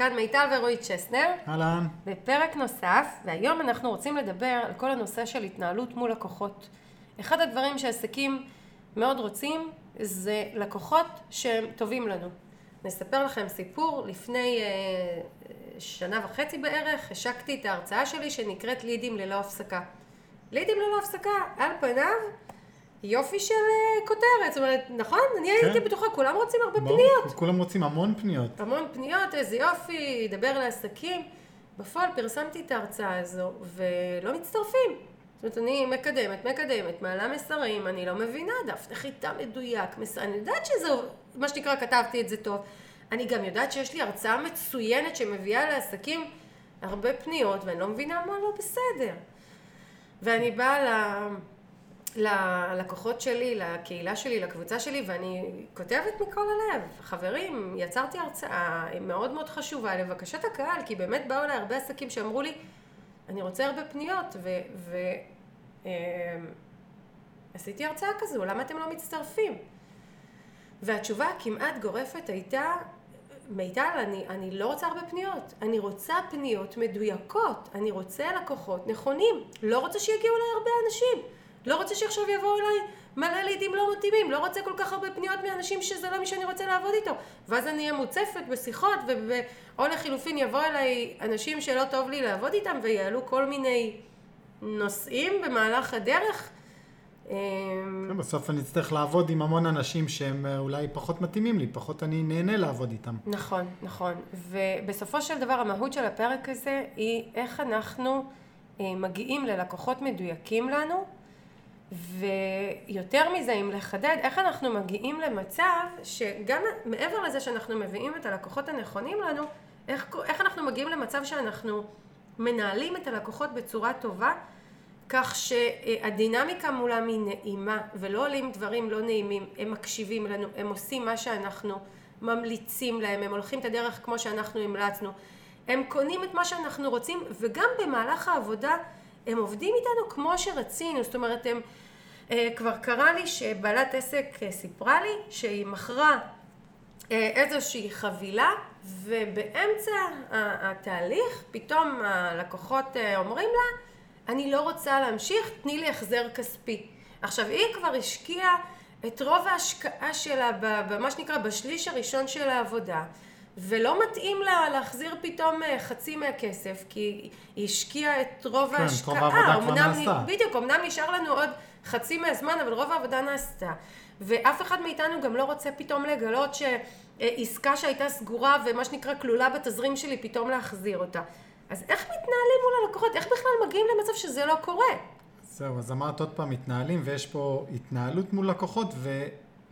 כאן מיטל ורועי צ'סנר, אהלן. בפרק נוסף, והיום אנחנו רוצים לדבר על כל הנושא של התנהלות מול לקוחות. אחד הדברים שעסקים מאוד רוצים זה לקוחות שהם טובים לנו. נספר לכם סיפור, לפני אה, שנה וחצי בערך השקתי את ההרצאה שלי שנקראת לידים ללא הפסקה. לידים ללא הפסקה, על פניו יופי של אה, כותרת, זאת אומרת, נכון? אני כן. הייתי בטוחה, כולם רוצים הרבה ברור, פניות. כולם רוצים המון פניות. המון פניות, איזה יופי, דבר לעסקים. בפועל פרסמתי את ההרצאה הזו, ולא מצטרפים. זאת אומרת, אני מקדמת, מקדמת, מעלה מסרים, אני לא מבינה, דף נחיתה מדויק, מס... אני יודעת שזה, מה שנקרא, כתבתי את זה טוב. אני גם יודעת שיש לי הרצאה מצוינת שמביאה לעסקים הרבה פניות, ואני לא מבינה מה לא בסדר. ואני באה ל... ללקוחות שלי, לקהילה שלי, לקבוצה שלי, ואני כותבת מכל הלב. חברים, יצרתי הרצאה מאוד מאוד חשובה לבקשת הקהל, כי באמת באו אליי הרבה עסקים שאמרו לי, אני רוצה הרבה פניות, ו... ו עשיתי הרצאה כזו, למה אתם לא מצטרפים? והתשובה הכמעט גורפת הייתה, מיטל, אני, אני לא רוצה הרבה פניות, אני רוצה פניות מדויקות, אני רוצה לקוחות נכונים, לא רוצה שיגיעו אליי הרבה אנשים. לא רוצה שעכשיו יבואו אליי מלא לידים לא מתאימים, לא רוצה כל כך הרבה פניות מאנשים שזה לא מי שאני רוצה לעבוד איתו. ואז אני אהיה מוצפת בשיחות, ו... או לחילופין יבואו אליי אנשים שלא טוב לי לעבוד איתם, ויעלו כל מיני נושאים במהלך הדרך. אמ, בסוף אני אצטרך לעבוד עם המון אנשים שהם אה, אולי פחות מתאימים לי, פחות אני נהנה לעבוד איתם. נכון, נכון. ובסופו של דבר המהות של הפרק הזה היא איך אנחנו אה, מגיעים ללקוחות מדויקים לנו. ויותר מזה, אם לחדד, איך אנחנו מגיעים למצב שגם מעבר לזה שאנחנו מביאים את הלקוחות הנכונים לנו, איך, איך אנחנו מגיעים למצב שאנחנו מנהלים את הלקוחות בצורה טובה, כך שהדינמיקה מולם היא נעימה, ולא עולים דברים לא נעימים, הם מקשיבים לנו, הם עושים מה שאנחנו ממליצים להם, הם הולכים את הדרך כמו שאנחנו המלצנו, הם קונים את מה שאנחנו רוצים, וגם במהלך העבודה הם עובדים איתנו כמו שרצינו, זאת אומרת, הם, כבר קרה לי שבעלת עסק אה, סיפרה לי שהיא מכרה אה, איזושהי חבילה ובאמצע התהליך פתאום הלקוחות אומרים לה, אני לא רוצה להמשיך, תני לי החזר כספי. עכשיו, היא כבר השקיעה את רוב ההשקעה שלה, במה שנקרא, בשליש הראשון של העבודה. ולא מתאים לה להחזיר פתאום אה, חצי מהכסף, כי היא השקיעה את רוב כן, ההשקעה. כן, רוב העבודה כבר נעשתה. בדיוק, אמנם נשאר לנו עוד חצי מהזמן, אבל רוב העבודה נעשתה. ואף אחד מאיתנו גם לא רוצה פתאום לגלות שעסקה שהייתה סגורה ומה שנקרא כלולה בתזרים שלי, פתאום להחזיר אותה. אז איך מתנהלים מול הלקוחות? איך בכלל מגיעים למצב שזה לא קורה? זהו, אז אמרת עוד פעם מתנהלים, ויש פה התנהלות מול לקוחות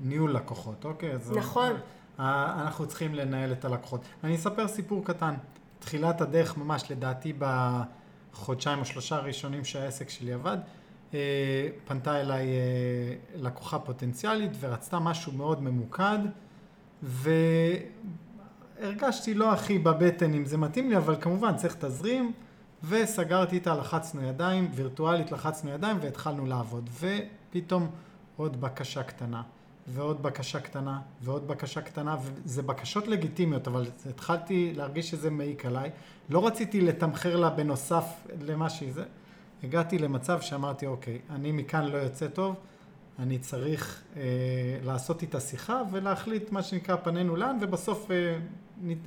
וניהול לקוחות, אוקיי? אז נכון. אנחנו צריכים לנהל את הלקוחות. אני אספר סיפור קטן. תחילת הדרך ממש, לדעתי בחודשיים או שלושה הראשונים שהעסק שלי עבד, פנתה אליי אה, לקוחה פוטנציאלית ורצתה משהו מאוד ממוקד, והרגשתי לא הכי בבטן אם זה מתאים לי, אבל כמובן צריך תזרים, וסגרתי איתה, לחצנו ידיים, וירטואלית לחצנו ידיים והתחלנו לעבוד, ופתאום עוד בקשה קטנה. ועוד בקשה קטנה, ועוד בקשה קטנה, וזה בקשות לגיטימיות, אבל התחלתי להרגיש שזה מעיק עליי. לא רציתי לתמחר לה בנוסף למה שהיא זה. הגעתי למצב שאמרתי, אוקיי, אני מכאן לא יוצא טוב, אני צריך אה, לעשות איתה שיחה ולהחליט מה שנקרא פנינו לאן, ובסוף אה, נית,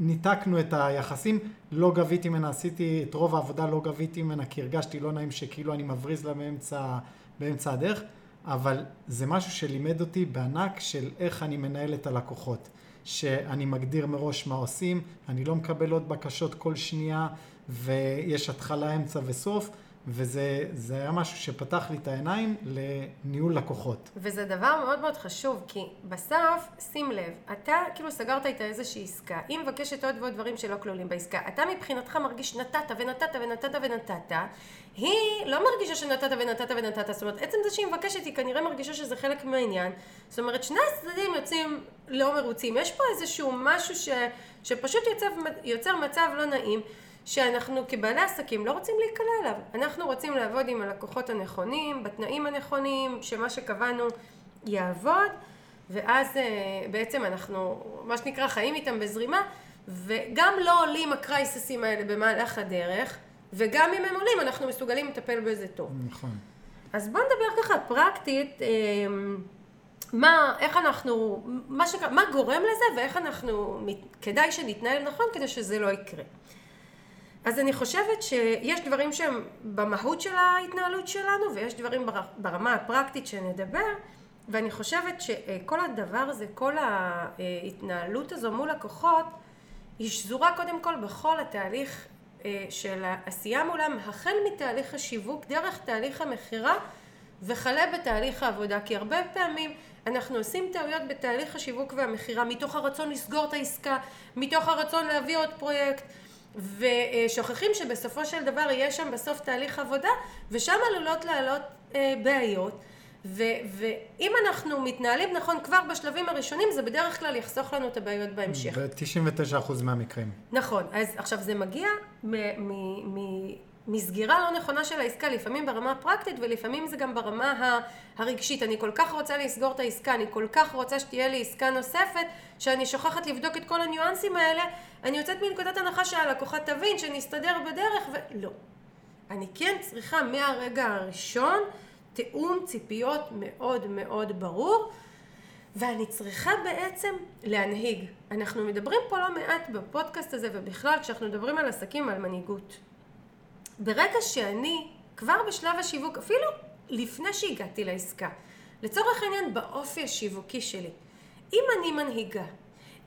ניתקנו את היחסים, לא גביתי ממנה, עשיתי את רוב העבודה, לא גביתי ממנה, כי הרגשתי לא נעים שכאילו אני מבריז לה באמצע, באמצע הדרך. אבל זה משהו שלימד אותי בענק של איך אני מנהל את הלקוחות. שאני מגדיר מראש מה עושים, אני לא מקבל עוד בקשות כל שנייה, ויש התחלה, אמצע וסוף, וזה היה משהו שפתח לי את העיניים לניהול לקוחות. וזה דבר מאוד מאוד חשוב, כי בסוף, שים לב, אתה כאילו סגרת איתה איזושהי עסקה, היא מבקשת עוד ועוד דברים שלא כלולים בעסקה, אתה מבחינתך מרגיש נתת ונתת ונתת ונתת, היא לא מרגישה שנתת ונתת ונתת, זאת אומרת, עצם זה שהיא מבקשת, היא כנראה מרגישה שזה חלק מהעניין, זאת אומרת, שני הצדדים יוצאים לא מרוצים, יש פה איזשהו משהו ש, שפשוט יוצר, יוצר מצב לא נעים. שאנחנו כבעלי עסקים לא רוצים להיקלע אליו. אנחנו רוצים לעבוד עם הלקוחות הנכונים, בתנאים הנכונים, שמה שקבענו יעבוד, ואז אה, בעצם אנחנו, מה שנקרא, חיים איתם בזרימה, וגם לא עולים הקרייססים האלה במהלך הדרך, וגם אם הם עולים, אנחנו מסוגלים לטפל בזה טוב. נכון. אז בוא נדבר ככה פרקטית, אה, מה, איך אנחנו, מה, שנקרא, מה גורם לזה ואיך אנחנו, כדאי שנתנהל נכון כדי שזה לא יקרה. אז אני חושבת שיש דברים שהם במהות של ההתנהלות שלנו ויש דברים ברמה הפרקטית שנדבר ואני חושבת שכל הדבר הזה, כל ההתנהלות הזו מול לקוחות היא שזורה קודם כל בכל התהליך אה, של העשייה מולם, החל מתהליך השיווק, דרך תהליך המכירה וכלה בתהליך העבודה, כי הרבה פעמים אנחנו עושים טעויות בתהליך השיווק והמכירה מתוך הרצון לסגור את העסקה, מתוך הרצון להביא עוד פרויקט ושוכחים שבסופו של דבר יהיה שם בסוף תהליך עבודה ושם עלולות לעלות אה, בעיות ו, ואם אנחנו מתנהלים נכון כבר בשלבים הראשונים זה בדרך כלל יחסוך לנו את הבעיות בהמשך. ב-99% מהמקרים. נכון, אז עכשיו זה מגיע מ- מ- מ- מסגירה לא נכונה של העסקה, לפעמים ברמה הפרקטית ולפעמים זה גם ברמה הרגשית. אני כל כך רוצה לסגור את העסקה, אני כל כך רוצה שתהיה לי עסקה נוספת, שאני שוכחת לבדוק את כל הניואנסים האלה, אני יוצאת מנקודת הנחה שהלקוחה תבין, שנסתדר בדרך, ולא. אני כן צריכה מהרגע הראשון תיאום ציפיות מאוד מאוד ברור, ואני צריכה בעצם להנהיג. אנחנו מדברים פה לא מעט בפודקאסט הזה ובכלל כשאנחנו מדברים על עסקים, על מנהיגות. ברגע שאני כבר בשלב השיווק, אפילו לפני שהגעתי לעסקה, לצורך העניין באופי השיווקי שלי, אם אני מנהיגה,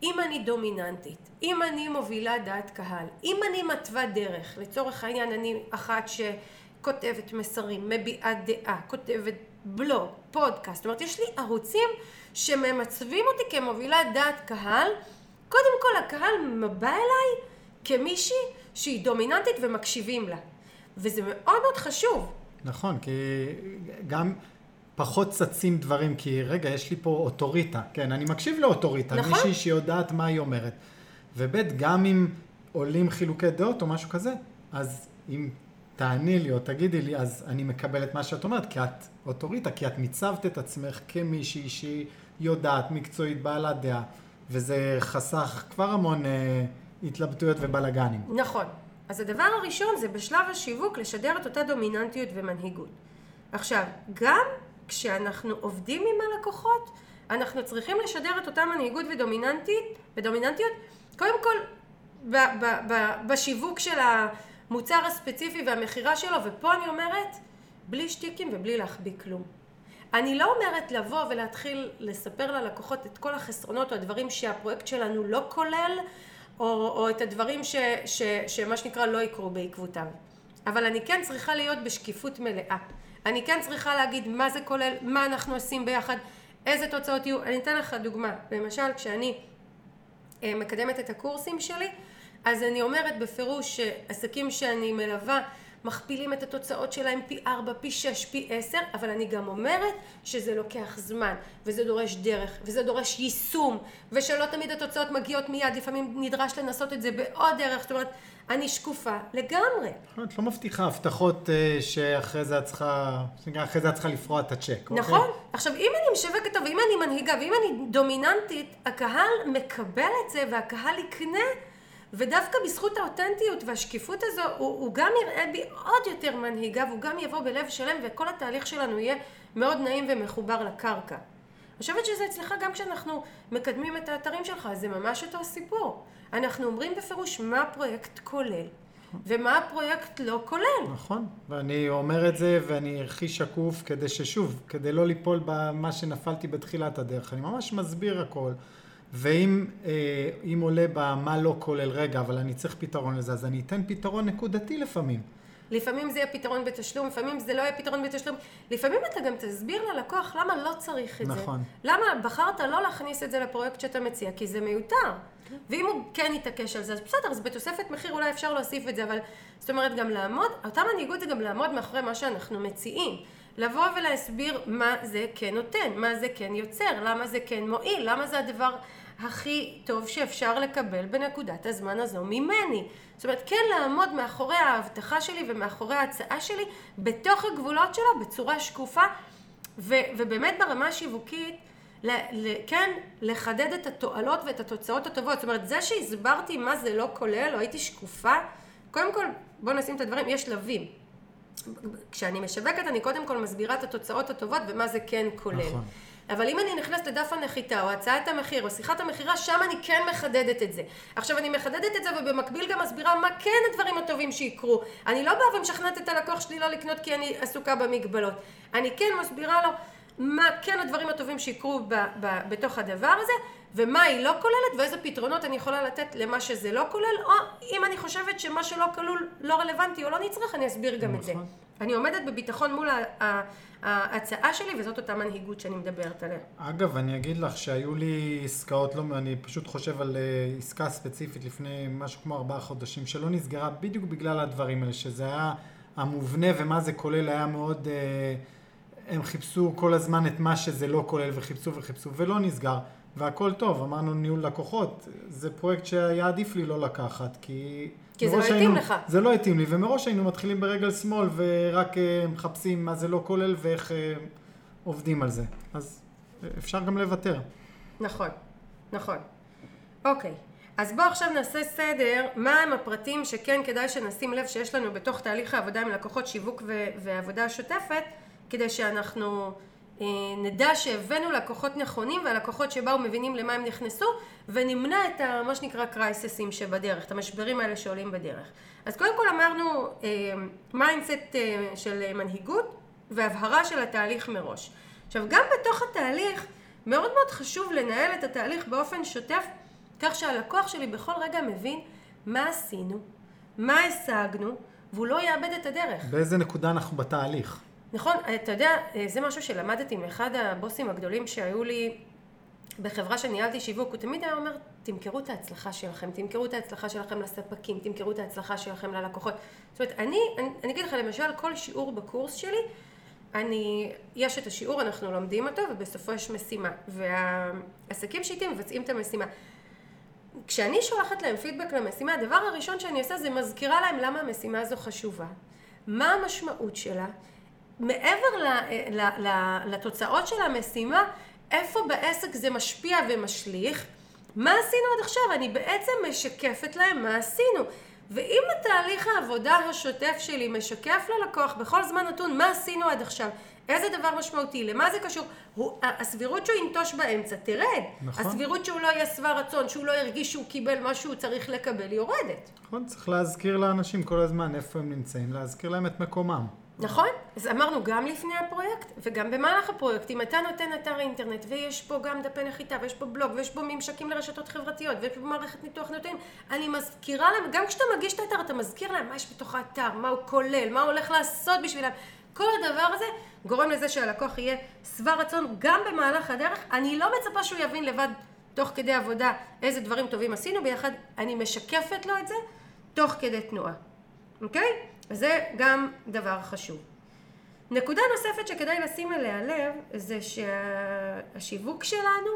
אם אני דומיננטית, אם אני מובילה דעת קהל, אם אני מתווה דרך, לצורך העניין אני אחת שכותבת מסרים, מביעה דעה, כותבת בלוג, פודקאסט, זאת אומרת יש לי ערוצים שממצבים אותי כמובילת דעת קהל, קודם כל הקהל מבא אליי כמישהי שהיא דומיננטית ומקשיבים לה. וזה מאוד מאוד חשוב. נכון, כי גם פחות צצים דברים, כי רגע, יש לי פה אוטוריטה. כן, אני מקשיב לאוטוריטה, נכון. מישהי שיודעת מה היא אומרת. וב' גם אם עולים חילוקי דעות או משהו כזה, אז אם תעני לי או תגידי לי, אז אני מקבל את מה שאת אומרת, כי את אוטוריטה, כי את מיצבת את עצמך כמישהי שהיא יודעת, מקצועית, בעלת דעה, וזה חסך כבר המון אה, התלבטויות ובלאגנים. נכון. אז הדבר הראשון זה בשלב השיווק לשדר את אותה דומיננטיות ומנהיגות. עכשיו, גם כשאנחנו עובדים עם הלקוחות, אנחנו צריכים לשדר את אותה מנהיגות ודומיננטית, ודומיננטיות, קודם כל ב, ב, ב, בשיווק של המוצר הספציפי והמכירה שלו, ופה אני אומרת, בלי שטיקים ובלי להחביא כלום. אני לא אומרת לבוא ולהתחיל לספר ללקוחות את כל החסרונות או הדברים שהפרויקט שלנו לא כולל, או, או את הדברים ש, ש, שמה שנקרא לא יקרו בעקבותיו. אבל אני כן צריכה להיות בשקיפות מלאה. אני כן צריכה להגיד מה זה כולל, מה אנחנו עושים ביחד, איזה תוצאות יהיו. אני אתן לך דוגמה. למשל, כשאני אה, מקדמת את הקורסים שלי, אז אני אומרת בפירוש שעסקים שאני מלווה מכפילים את התוצאות שלהם פי ארבע, פי שש, פי עשר, אבל אני גם אומרת שזה לוקח זמן, וזה דורש דרך, וזה דורש יישום, ושלא תמיד התוצאות מגיעות מיד, לפעמים נדרש לנסות את זה בעוד דרך, זאת אומרת, אני שקופה לגמרי. את לא מבטיחה הבטחות אה, שאחרי זה את צריכה, אחרי זה את צריכה לפרוע את הצ'ק. אוקיי? נכון. אוקיי? עכשיו, אם אני משווקת טוב, ואם אני מנהיגה, ואם אני דומיננטית, הקהל מקבל את זה, והקהל יקנה. ודווקא בזכות האותנטיות והשקיפות הזו, הוא, הוא גם יראה בי עוד יותר מנהיגה, והוא גם יבוא בלב שלם, וכל התהליך שלנו יהיה מאוד נעים ומחובר לקרקע. אני חושבת שזה אצלך גם כשאנחנו מקדמים את האתרים שלך, זה ממש אותו סיפור. אנחנו אומרים בפירוש מה הפרויקט כולל, ומה הפרויקט לא כולל. נכון, ואני אומר את זה ואני הכי שקוף כדי ששוב, כדי לא ליפול במה שנפלתי בתחילת הדרך, אני ממש מסביר הכל. ואם אה, עולה במה לא כולל רגע, אבל אני צריך פתרון לזה, אז אני אתן פתרון נקודתי לפעמים. לפעמים זה יהיה פתרון בתשלום, לפעמים זה לא יהיה פתרון בתשלום. לפעמים אתה גם תסביר ללקוח למה לא צריך את נכון. זה. נכון. למה בחרת לא להכניס את זה לפרויקט שאתה מציע, כי זה מיותר. ואם הוא כן יתעקש על זה, אז בסדר, אז בתוספת מחיר אולי אפשר להוסיף את זה, אבל זאת אומרת גם לעמוד, אותה מנהיגות זה גם לעמוד מאחורי מה שאנחנו מציעים. לבוא ולהסביר מה זה כן נותן, מה זה כן יוצר, למה זה כן מועיל, למה זה הדבר הכי טוב שאפשר לקבל בנקודת הזמן הזו ממני. זאת אומרת, כן לעמוד מאחורי ההבטחה שלי ומאחורי ההצעה שלי בתוך הגבולות שלה בצורה שקופה, ו- ובאמת ברמה השיווקית, ל, ל, כן, לחדד את התועלות ואת התוצאות הטובות. זאת אומרת, זה שהסברתי מה זה לא כולל, או הייתי שקופה, קודם כל, בואו נשים את הדברים, יש שלבים. כשאני משווקת, אני קודם כל מסבירה את התוצאות הטובות ומה זה כן כולל. נכון. אבל אם אני נכנסת לדף הנחיתה, או הצעת המחיר, או שיחת המכירה, שם אני כן מחדדת את זה. עכשיו, אני מחדדת את זה, ובמקביל גם מסבירה מה כן הדברים הטובים שיקרו. אני לא באה ומשכנעת את הלקוח שלי לא לקנות כי אני עסוקה במגבלות. אני כן מסבירה לו מה כן הדברים הטובים שיקרו ב, ב, בתוך הדבר הזה, ומה היא לא כוללת, ואיזה פתרונות אני יכולה לתת למה שזה לא כולל, או אם אני חושבת שמה שלא כלול לא רלוונטי או לא נצרך, אני אסביר גם את זה. נכון. אני עומדת בביטחון מול ההצעה שלי, וזאת אותה מנהיגות שאני מדברת עליה. אגב, אני אגיד לך שהיו לי עסקאות, לא, אני פשוט חושב על אה, עסקה ספציפית לפני משהו כמו ארבעה חודשים, שלא נסגרה בדיוק בגלל הדברים האלה, שזה היה המובנה ומה זה כולל היה מאוד... אה, הם חיפשו כל הזמן את מה שזה לא כולל וחיפשו וחיפשו ולא נסגר והכל טוב, אמרנו ניהול לקוחות, זה פרויקט שהיה עדיף לי לא לקחת כי כי זה לא התאים לך. זה לא התאים לי, ומראש היינו מתחילים ברגל שמאל ורק uh, מחפשים מה זה לא כולל ואיך uh, עובדים על זה. אז אפשר גם לוותר. נכון, נכון. אוקיי, אז בואו עכשיו נעשה סדר, מה הם הפרטים שכן כדאי שנשים לב שיש לנו בתוך תהליך העבודה עם לקוחות שיווק ועבודה שוטפת, כדי שאנחנו אה, נדע שהבאנו לקוחות נכונים והלקוחות שבאו מבינים למה הם נכנסו ונמנע את ה, מה שנקרא crisis ים שבדרך, את המשברים האלה שעולים בדרך. אז קודם כל אמרנו mindset אה, אה, של מנהיגות והבהרה של התהליך מראש. עכשיו גם בתוך התהליך מאוד מאוד חשוב לנהל את התהליך באופן שוטף כך שהלקוח שלי בכל רגע מבין מה עשינו, מה השגנו והוא לא יאבד את הדרך. באיזה נקודה אנחנו בתהליך. נכון, אתה יודע, זה משהו שלמדתי מאחד הבוסים הגדולים שהיו לי בחברה שניהלתי שיווק, הוא תמיד היה אומר, תמכרו את ההצלחה שלכם, תמכרו את ההצלחה שלכם לספקים, תמכרו את ההצלחה שלכם ללקוחות. זאת אומרת, אני, אני, אני אגיד לך למשל, כל שיעור בקורס שלי, אני, יש את השיעור, אנחנו לומדים אותו, ובסופו יש משימה. והעסקים שאיתי מבצעים את המשימה. כשאני שולחת להם פידבק למשימה, הדבר הראשון שאני עושה זה מזכירה להם למה המשימה הזו חשובה, מה המשמעות שלה, מעבר ל, ל, ל, לתוצאות של המשימה, איפה בעסק זה משפיע ומשליך, מה עשינו עד עכשיו? אני בעצם משקפת להם מה עשינו. ואם התהליך העבודה השוטף שלי משקף ללקוח בכל זמן נתון מה עשינו עד עכשיו, איזה דבר משמעותי, למה זה קשור, הוא, הסבירות שהוא ינטוש באמצע תרד. נכון. הסבירות שהוא לא יהיה שבע רצון, שהוא לא ירגיש שהוא קיבל מה שהוא צריך לקבל, היא יורדת. נכון, צריך להזכיר לאנשים כל הזמן איפה הם נמצאים, להזכיר להם את מקומם. נכון, אז אמרנו גם לפני הפרויקט וגם במהלך הפרויקט, אם אתה נותן אתר אינטרנט ויש פה גם דפי נחיתה ויש פה בלוג ויש פה ממשקים לרשתות חברתיות ויש פה מערכת ניתוח נתונים, אני מזכירה להם, גם כשאתה מגיש את האתר אתה מזכיר להם מה יש בתוך האתר, מה הוא כולל, מה הוא הולך לעשות בשבילם, כל הדבר הזה גורם לזה שהלקוח יהיה שבע רצון גם במהלך הדרך, אני לא מצפה שהוא יבין לבד תוך כדי עבודה איזה דברים טובים עשינו ביחד, אני משקפת לו את זה תוך כדי תנועה, אוקיי? וזה גם דבר חשוב. נקודה נוספת שכדאי לשים אליה לב זה שהשיווק שלנו,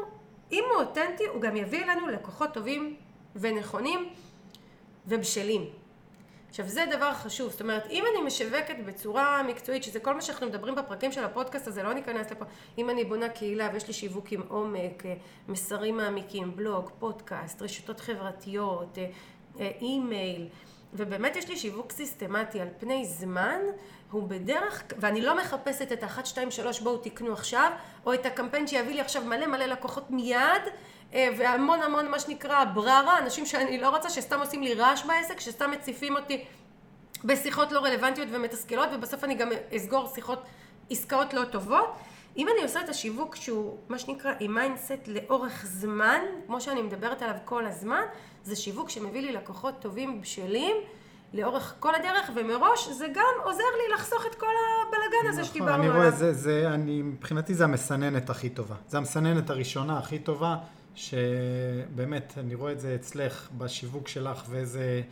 אם הוא אותנטי, הוא גם יביא לנו לקוחות טובים ונכונים ובשלים. עכשיו זה דבר חשוב, זאת אומרת אם אני משווקת בצורה מקצועית, שזה כל מה שאנחנו מדברים בפרקים של הפודקאסט הזה, לא ניכנס לפה, אם אני בונה קהילה ויש לי שיווק עם עומק, מסרים מעמיקים, בלוג, פודקאסט, רשתות חברתיות, אימייל, ובאמת יש לי שיווק סיסטמטי על פני זמן, הוא בדרך, ואני לא מחפשת את ה-1, 2, 3 בואו תקנו עכשיו, או את הקמפיין שיביא לי עכשיו מלא מלא לקוחות מיד, אה, והמון המון מה שנקרא בררה, אנשים שאני לא רוצה, שסתם עושים לי רעש בעסק, שסתם מציפים אותי בשיחות לא רלוונטיות ומתסכלות, ובסוף אני גם אסגור שיחות, עסקאות לא טובות. אם אני עושה את השיווק שהוא מה שנקרא עם mindset לאורך זמן, כמו שאני מדברת עליו כל הזמן, זה שיווק שמביא לי לקוחות טובים בשלים לאורך כל הדרך, ומראש זה גם עוזר לי לחסוך את כל הבלגן הזה נכון, שדיברנו עליו. אני רואה, זה, זה, אני, מבחינתי זה המסננת הכי טובה. זה המסננת הראשונה הכי טובה, שבאמת, אני רואה את זה אצלך בשיווק שלך, ואיזה,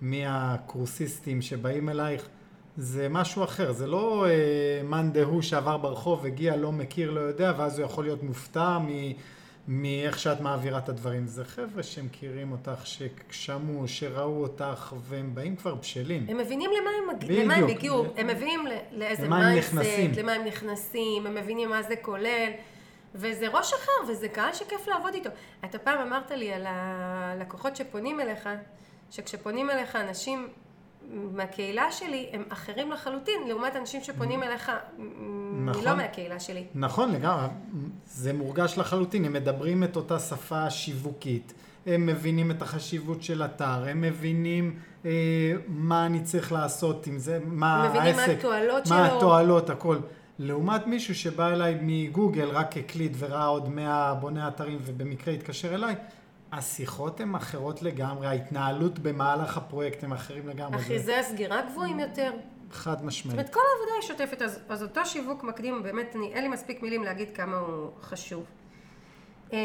מי הקורסיסטים שבאים אלייך. זה משהו אחר, זה לא אה, מאן דהוא שעבר ברחוב, הגיע, לא מכיר, לא יודע, ואז הוא יכול להיות מופתע מ... מאיך שאת מעבירה את הדברים. זה חבר'ה שמכירים אותך, ששמעו, שראו אותך, והם באים כבר בשלים. הם מבינים למה הם, למה הם הגיעו, הם מבינים לאיזה mindset, למה הם נכנסים, הם מבינים מה זה כולל. וזה ראש אחר, וזה קהל שכיף לעבוד איתו. אתה פעם אמרת לי על הלקוחות שפונים אליך, שכשפונים אליך אנשים מהקהילה שלי הם אחרים לחלוטין, לעומת אנשים שפונים אליך נכון, לא מהקהילה שלי. נכון, לגמרי. זה מורגש לחלוטין, הם מדברים את אותה שפה שיווקית. הם מבינים את החשיבות של אתר, הם מבינים אה, מה אני צריך לעשות עם זה, מה העסק, מבינים מה התועלות שלו, מה התועלות, הכל. לעומת מישהו שבא אליי מגוגל, רק הקליט וראה עוד 100 בוני אתרים ובמקרה התקשר אליי, השיחות הן אחרות לגמרי, ההתנהלות במהלך הפרויקט הם אחרים לגמרי. אחוזי הסגירה גבוהים יותר. חד משמעית. זאת אומרת, כל העבודה היא שוטפת, אז, אז אותו שיווק מקדים, באמת, אני, אין לי מספיק מילים להגיד כמה הוא חשוב. אה,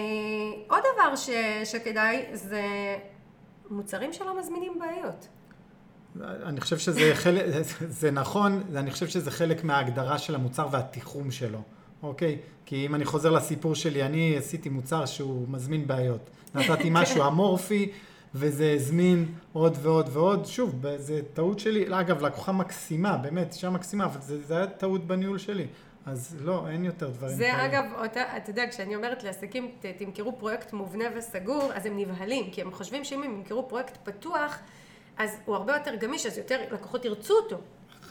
עוד דבר ש, שכדאי זה מוצרים שלא מזמינים בעיות. אני חושב שזה חלק, זה נכון, אני חושב שזה חלק מההגדרה של המוצר והתיחום שלו, אוקיי? כי אם אני חוזר לסיפור שלי, אני עשיתי מוצר שהוא מזמין בעיות. נתתי משהו אמורפי, וזה הזמין עוד ועוד ועוד. שוב, זה טעות שלי. אגב, לקוחה מקסימה, באמת, אישה מקסימה, אבל זה, זה היה טעות בניהול שלי. אז לא, אין יותר דברים זה כאלה. אגב, אותה, אתה יודע, כשאני אומרת לעסקים, תמכרו פרויקט מובנה וסגור, אז הם נבהלים, כי הם חושבים שאם הם ימכרו פרויקט פתוח, אז הוא הרבה יותר גמיש, אז יותר לקוחות ירצו אותו.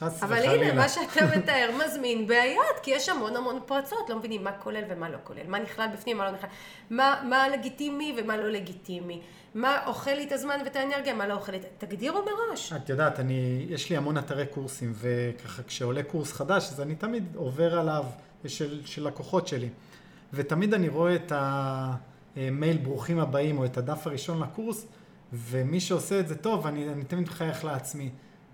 חס אבל וחלילה. הנה, מה שאתה מתאר מזמין בעיות, כי יש המון המון פרצות, לא מבינים מה כולל ומה לא כולל, מה נכלל בפנים, מה לא נכלל, מה, מה לגיטימי ומה לא לגיטימי, מה אוכל לי את הזמן ואת האנרגיה, מה לא אוכל לי, תגדירו מראש. את יודעת, אני, יש לי המון אתרי קורסים, וככה כשעולה קורס חדש, אז אני תמיד עובר עליו, של, של לקוחות שלי, ותמיד אני רואה את המייל ברוכים הבאים, או את הדף הראשון לקורס, ומי שעושה את זה טוב, אני, אני תמיד מחייך לעצמי.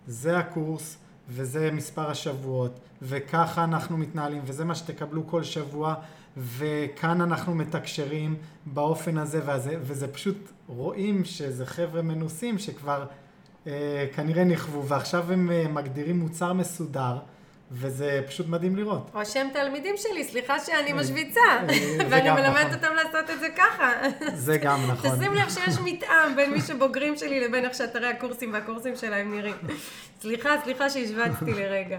זה הקורס, וזה מספר השבועות, וככה אנחנו מתנהלים, וזה מה שתקבלו כל שבוע, וכאן אנחנו מתקשרים באופן הזה והזה, וזה פשוט רואים שזה חבר'ה מנוסים שכבר אה, כנראה נכוו, ועכשיו הם אה, מגדירים מוצר מסודר. וזה פשוט מדהים לראות. או שהם תלמידים שלי, סליחה שאני אה, משוויצה, ואני מלמדת אותם לעשות את זה ככה. זה גם נכון. תשים לב שיש מתאם בין מי שבוגרים שלי לבין איך שאתרי הקורסים והקורסים שלהם נראים. סליחה, סליחה שהשווצתי לרגע.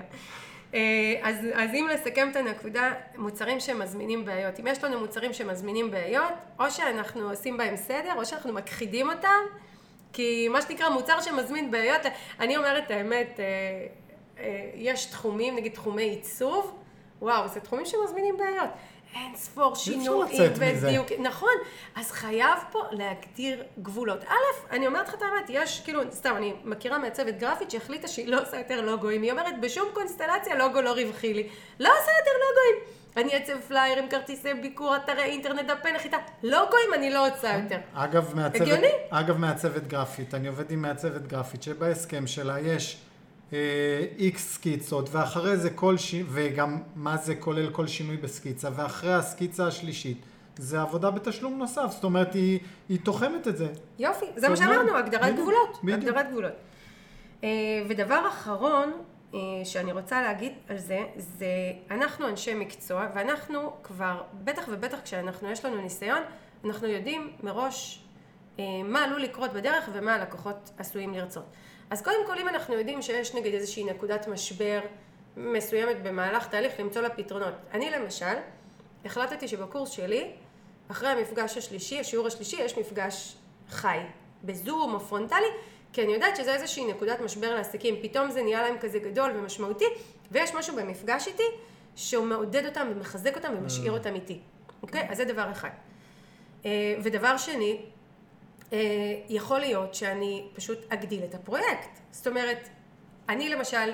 אה, אז, אז אם לסכם את הנקודה, מוצרים שמזמינים בעיות. אם יש לנו מוצרים שמזמינים בעיות, או שאנחנו עושים בהם סדר, או שאנחנו מכחידים אותם, כי מה שנקרא מוצר שמזמין בעיות, אני אומרת את האמת, אה, אה, יש תחומים, נגיד תחומי עיצוב, וואו, זה תחומים שמזמינים בעיות. אין ספור שינויים ודיוק, נכון, אז חייב פה להגדיר גבולות. א', אני אומרת לך את האמת, יש, כאילו, סתם, אני מכירה מעצבת גרפית שהחליטה שהיא לא עושה יותר לוגוים, היא אומרת, בשום קונסטלציה לוגו לא רווחי לי, לא עושה יותר לוגוים. אני אצב פליירים, כרטיסי ביקור, אתרי אינטרנט, דפי נחיתה, לוגוים אני לא רוצה יותר. אגב, מעצבת? אגב, מעצבת גרפית, אני עובד עם מעצבת גרפית, שבהסכם שלה יש איקס סקיצות, ואחרי זה כל ש... וגם מה זה כולל כל שינוי בסקיצה, ואחרי הסקיצה השלישית. זה עבודה בתשלום נוסף, זאת אומרת, היא, היא תוחמת את זה. יופי, זה מה שאמרנו, הגדרת גבולות. בדיוק. הגדרת גבולות. אה, ודבר אחרון אה, שאני רוצה להגיד על זה, זה אנחנו אנשי מקצוע, ואנחנו כבר, בטח ובטח כשאנחנו, יש לנו ניסיון, אנחנו יודעים מראש אה, מה עלול לקרות בדרך ומה הלקוחות עשויים לרצות. אז קודם כל אם אנחנו יודעים שיש נגיד איזושהי נקודת משבר מסוימת במהלך תהליך למצוא לה פתרונות. אני למשל החלטתי שבקורס שלי אחרי המפגש השלישי, השיעור השלישי, יש מפגש חי בזום או פרונטלי כי אני יודעת שזה איזושהי נקודת משבר לעסקים, פתאום זה נהיה להם כזה גדול ומשמעותי ויש משהו במפגש איתי שהוא מעודד אותם ומחזק אותם ומשאיר אותם איתי, אוקיי? אז זה דבר אחד. אה, ודבר שני, יכול להיות שאני פשוט אגדיל את הפרויקט. זאת אומרת, אני למשל,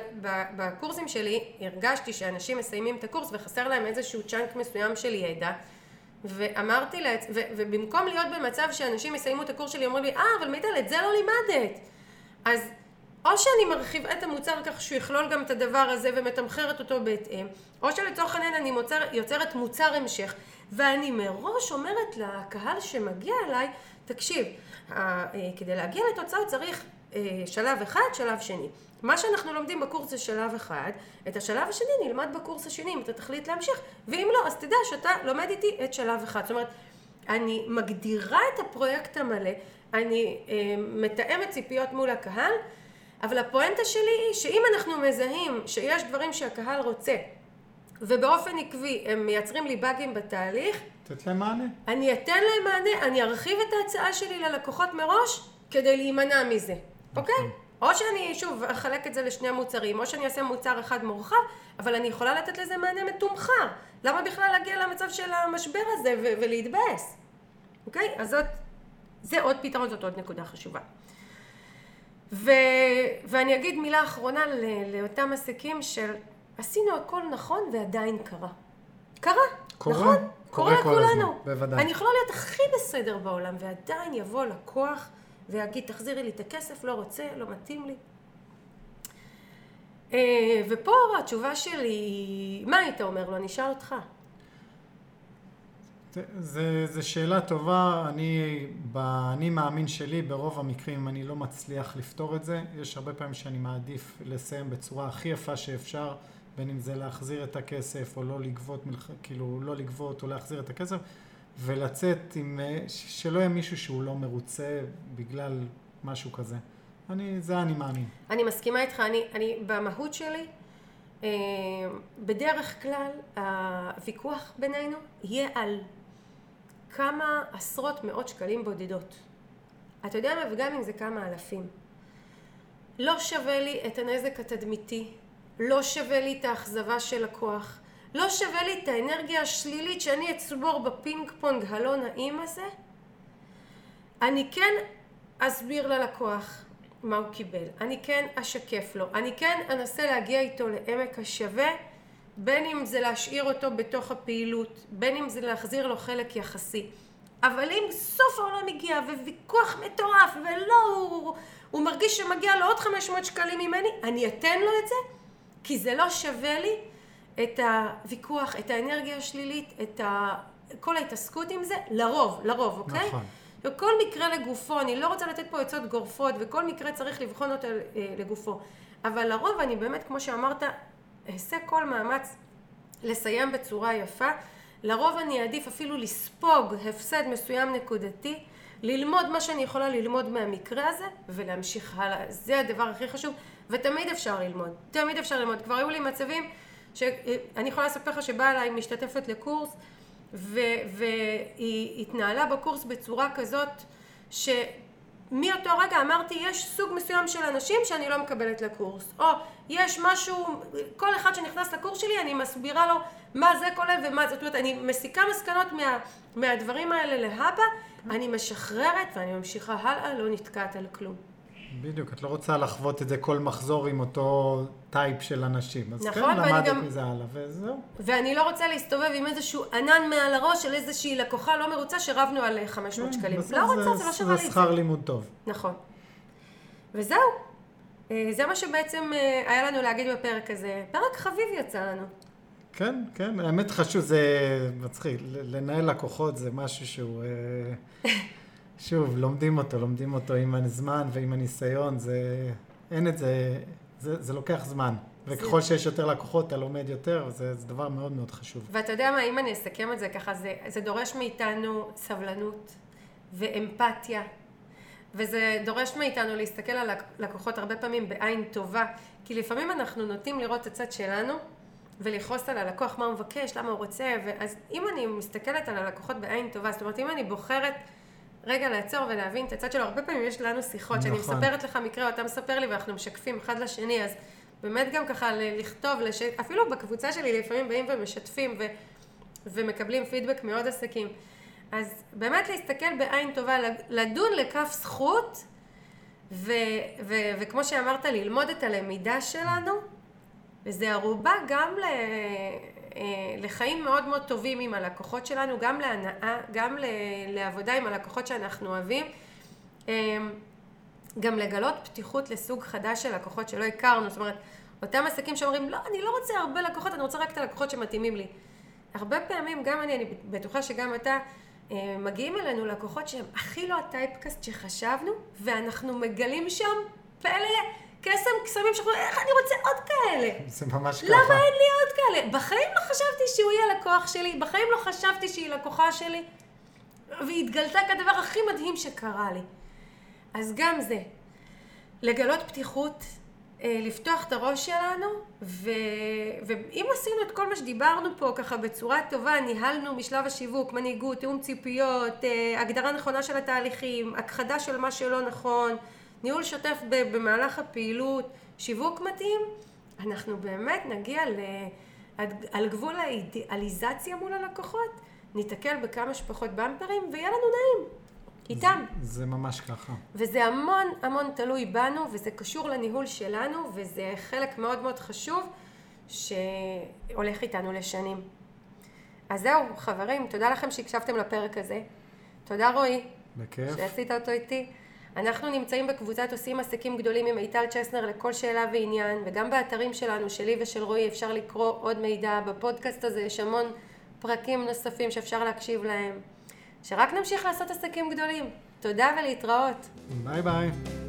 בקורסים שלי הרגשתי שאנשים מסיימים את הקורס וחסר להם איזשהו chunk מסוים של ידע ואמרתי לעצ... ו... ובמקום להיות במצב שאנשים יסיימו את הקורס שלי, אומרים לי, אה, אבל מיטל, את זה לא לימדת. אז או שאני מרחיבה את המוצר כך שהוא יכלול גם את הדבר הזה ומתמחרת אותו בהתאם, או שלצורך העניין אני מוצר, יוצרת מוצר המשך, ואני מראש אומרת לקהל שמגיע אליי, תקשיב, אה, כדי להגיע לתוצאה צריך אה, שלב אחד, שלב שני. מה שאנחנו לומדים בקורס זה שלב אחד, את השלב השני נלמד בקורס השני אם אתה תחליט להמשיך, ואם לא, אז תדע שאתה לומד איתי את שלב אחד. זאת אומרת, אני מגדירה את הפרויקט המלא, אני אה, מתאמת ציפיות מול הקהל, אבל הפואנטה שלי היא שאם אנחנו מזהים שיש דברים שהקהל רוצה, ובאופן עקבי הם מייצרים לי באגים בתהליך, לתת להם מענה. אני אתן להם מענה, אני ארחיב את ההצעה שלי ללקוחות מראש כדי להימנע מזה, אוקיי? או שאני, שוב, אחלק את זה לשני מוצרים, או שאני אעשה מוצר אחד מורחב, אבל אני יכולה לתת לזה מענה מתומחר. למה בכלל להגיע למצב של המשבר הזה ו- ולהתבאס? אוקיי? אז זאת, זה עוד פתרון, זאת עוד נקודה חשובה. ו- ואני אגיד מילה אחרונה ל- לאותם עסקים של עשינו הכל נכון ועדיין קרה. קרה, קורה, נכון? קורה קורה כל לכולנו. הזמן, בוודאי. אני יכולה להיות הכי בסדר בעולם, ועדיין יבוא לקוח ויגיד, תחזירי לי את הכסף, לא רוצה, לא מתאים לי. אה, ופה התשובה שלי, מה היית אומר לו? אני אשאל אותך. זה, זה שאלה טובה, אני, באני מאמין שלי, ברוב המקרים אם אני לא מצליח לפתור את זה, יש הרבה פעמים שאני מעדיף לסיים בצורה הכי יפה שאפשר, בין אם זה להחזיר את הכסף או לא לגבות. כאילו לא לגבות או להחזיר את הכסף, ולצאת עם, שלא יהיה מישהו שהוא לא מרוצה בגלל משהו כזה. אני, זה אני מאמין. אני מסכימה איתך, אני, אני במהות שלי, אה, בדרך כלל הוויכוח בינינו יהיה על כמה עשרות מאות שקלים בודדות. אתה יודע מה? וגם אם זה כמה אלפים. לא שווה לי את הנזק התדמיתי, לא שווה לי את האכזבה של לקוח, לא שווה לי את האנרגיה השלילית שאני אצבור בפינג פונג הלא נעים הזה. אני כן אסביר ללקוח מה הוא קיבל, אני כן אשקף לו, אני כן אנסה להגיע איתו לעמק השווה, בין אם זה להשאיר אותו בתוך הפעילות, בין אם זה להחזיר לו חלק יחסי. אבל אם סוף העולם הגיע וויכוח מטורף ולא, הוא, הוא מרגיש שמגיע לו עוד 500 שקלים ממני, אני אתן לו את זה, כי זה לא שווה לי את הוויכוח, את האנרגיה השלילית, את ה... כל ההתעסקות עם זה, לרוב, לרוב, אוקיי? נכון. וכל מקרה לגופו, אני לא רוצה לתת פה עצות גורפות, וכל מקרה צריך לבחון אותו אה, לגופו. אבל לרוב אני באמת, כמו שאמרת, אעשה כל מאמץ לסיים בצורה יפה. לרוב אני אעדיף אפילו לספוג הפסד מסוים נקודתי, ללמוד מה שאני יכולה ללמוד מהמקרה הזה, ולהמשיך הלאה. זה הדבר הכי חשוב, ותמיד אפשר ללמוד. תמיד אפשר ללמוד. כבר היו לי מצבים שאני יכולה לספר לך שבאה אליי משתתפת לקורס, והיא התנהלה בקורס בצורה כזאת שמאותו רגע אמרתי יש סוג מסוים של אנשים שאני לא מקבלת לקורס. או יש משהו, כל אחד שנכנס לקורס שלי אני מסבירה לו מה זה כולל ומה זאת אומרת אני מסיקה מסקנות מה, מהדברים האלה להבא אני משחררת ואני ממשיכה הלאה לא נתקעת על כלום בדיוק, את לא רוצה לחוות את זה כל מחזור עם אותו טייפ של אנשים. אז נכון, כן, למדת גם- מזה הלאה, וזהו. ואני לא רוצה להסתובב עם איזשהו ענן מעל הראש של איזושהי לקוחה לא מרוצה שרבנו על אה, 500 שקלים לא רוצה, זה לא שווה לי זה את זה שכר לימוד טוב. נכון. וזהו. אה, זה מה שבעצם אה, היה לנו להגיד בפרק הזה. פרק חביב יצא לנו. כן, כן, האמת חשוב, זה מצחיק, לנהל לקוחות זה משהו שהוא, שוב, לומדים אותו, לומדים אותו עם הזמן ועם הניסיון, זה, אין את זה, זה, זה לוקח זמן. וככל שיש יותר לקוחות, אתה לומד יותר, זה, זה דבר מאוד מאוד חשוב. ואתה יודע מה, אם אני אסכם את זה ככה, זה, זה דורש מאיתנו סבלנות ואמפתיה. וזה דורש מאיתנו להסתכל על לקוחות הרבה פעמים בעין טובה, כי לפעמים אנחנו נוטים לראות את הצד שלנו ולכעוס על הלקוח, מה הוא מבקש, למה הוא רוצה, ואז אם אני מסתכלת על הלקוחות בעין טובה, זאת אומרת, אם אני בוחרת רגע לעצור ולהבין את הצד שלו, הרבה פעמים יש לנו שיחות, שאני נכון. מספרת לך מקרה, או אתה מספר לי ואנחנו משקפים אחד לשני, אז באמת גם ככה לכתוב, לש... אפילו בקבוצה שלי לפעמים באים ומשתפים ו... ומקבלים פידבק מעוד עסקים. אז באמת להסתכל בעין טובה, לדון לכף זכות, ו... ו... וכמו שאמרת, ללמוד את הלמידה שלנו, וזה ערובה גם ל... אה, לחיים מאוד מאוד טובים עם הלקוחות שלנו, גם להנאה, גם. לעבודה עם הלקוחות שאנחנו אוהבים. אה, גם לגלות פתיחות לסוג חדש של לקוחות שלא הכרנו, זאת אומרת, אותם עסקים שאומרים, לא, אני לא רוצה הרבה לקוחות, אני רוצה רק את הלקוחות שמתאימים לי. הרבה פעמים, גם אני, אני בטוחה שגם אתה, אה, מגיעים אלינו לקוחות שהם הכי לא הטייפקאסט שחשבנו, ואנחנו מגלים שם פלא, קסם, קסמים שאנחנו, איך אני רוצה עוד כאלה? זה ממש ככה. למה אין לי עוד כאלה? בחיים לא חשבתי שהוא יהיה לקוח שלי, בחיים לא חשבתי שהיא לקוחה שלי, והיא התגלתה כדבר הכי מדהים שקרה לי. אז גם זה, לגלות פתיחות, אה, לפתוח את הראש שלנו, ו... ואם עשינו את כל מה שדיברנו פה ככה בצורה טובה, ניהלנו משלב השיווק, מנהיגות, תיאום ציפיות, אה, הגדרה נכונה של התהליכים, הכחדה של מה שלא נכון, ניהול שוטף במהלך הפעילות, שיווק מתאים, אנחנו באמת נגיע ל... על גבול האידיאליזציה מול הלקוחות, ניתקל בכמה שפחות במפרים ויהיה לנו נעים. איתם. זה, זה ממש ככה. וזה המון המון תלוי בנו, וזה קשור לניהול שלנו, וזה חלק מאוד מאוד חשוב שהולך איתנו לשנים. אז זהו, חברים, תודה לכם שהקשבתם לפרק הזה. תודה רועי. בכיף. שעשית אותו איתי. אנחנו נמצאים בקבוצת עושים עסקים גדולים עם מיטל צ'סנר לכל שאלה ועניין, וגם באתרים שלנו, שלי ושל רועי, אפשר לקרוא עוד מידע. בפודקאסט הזה יש המון פרקים נוספים שאפשר להקשיב להם. שרק נמשיך לעשות עסקים גדולים. תודה ולהתראות. ביי ביי.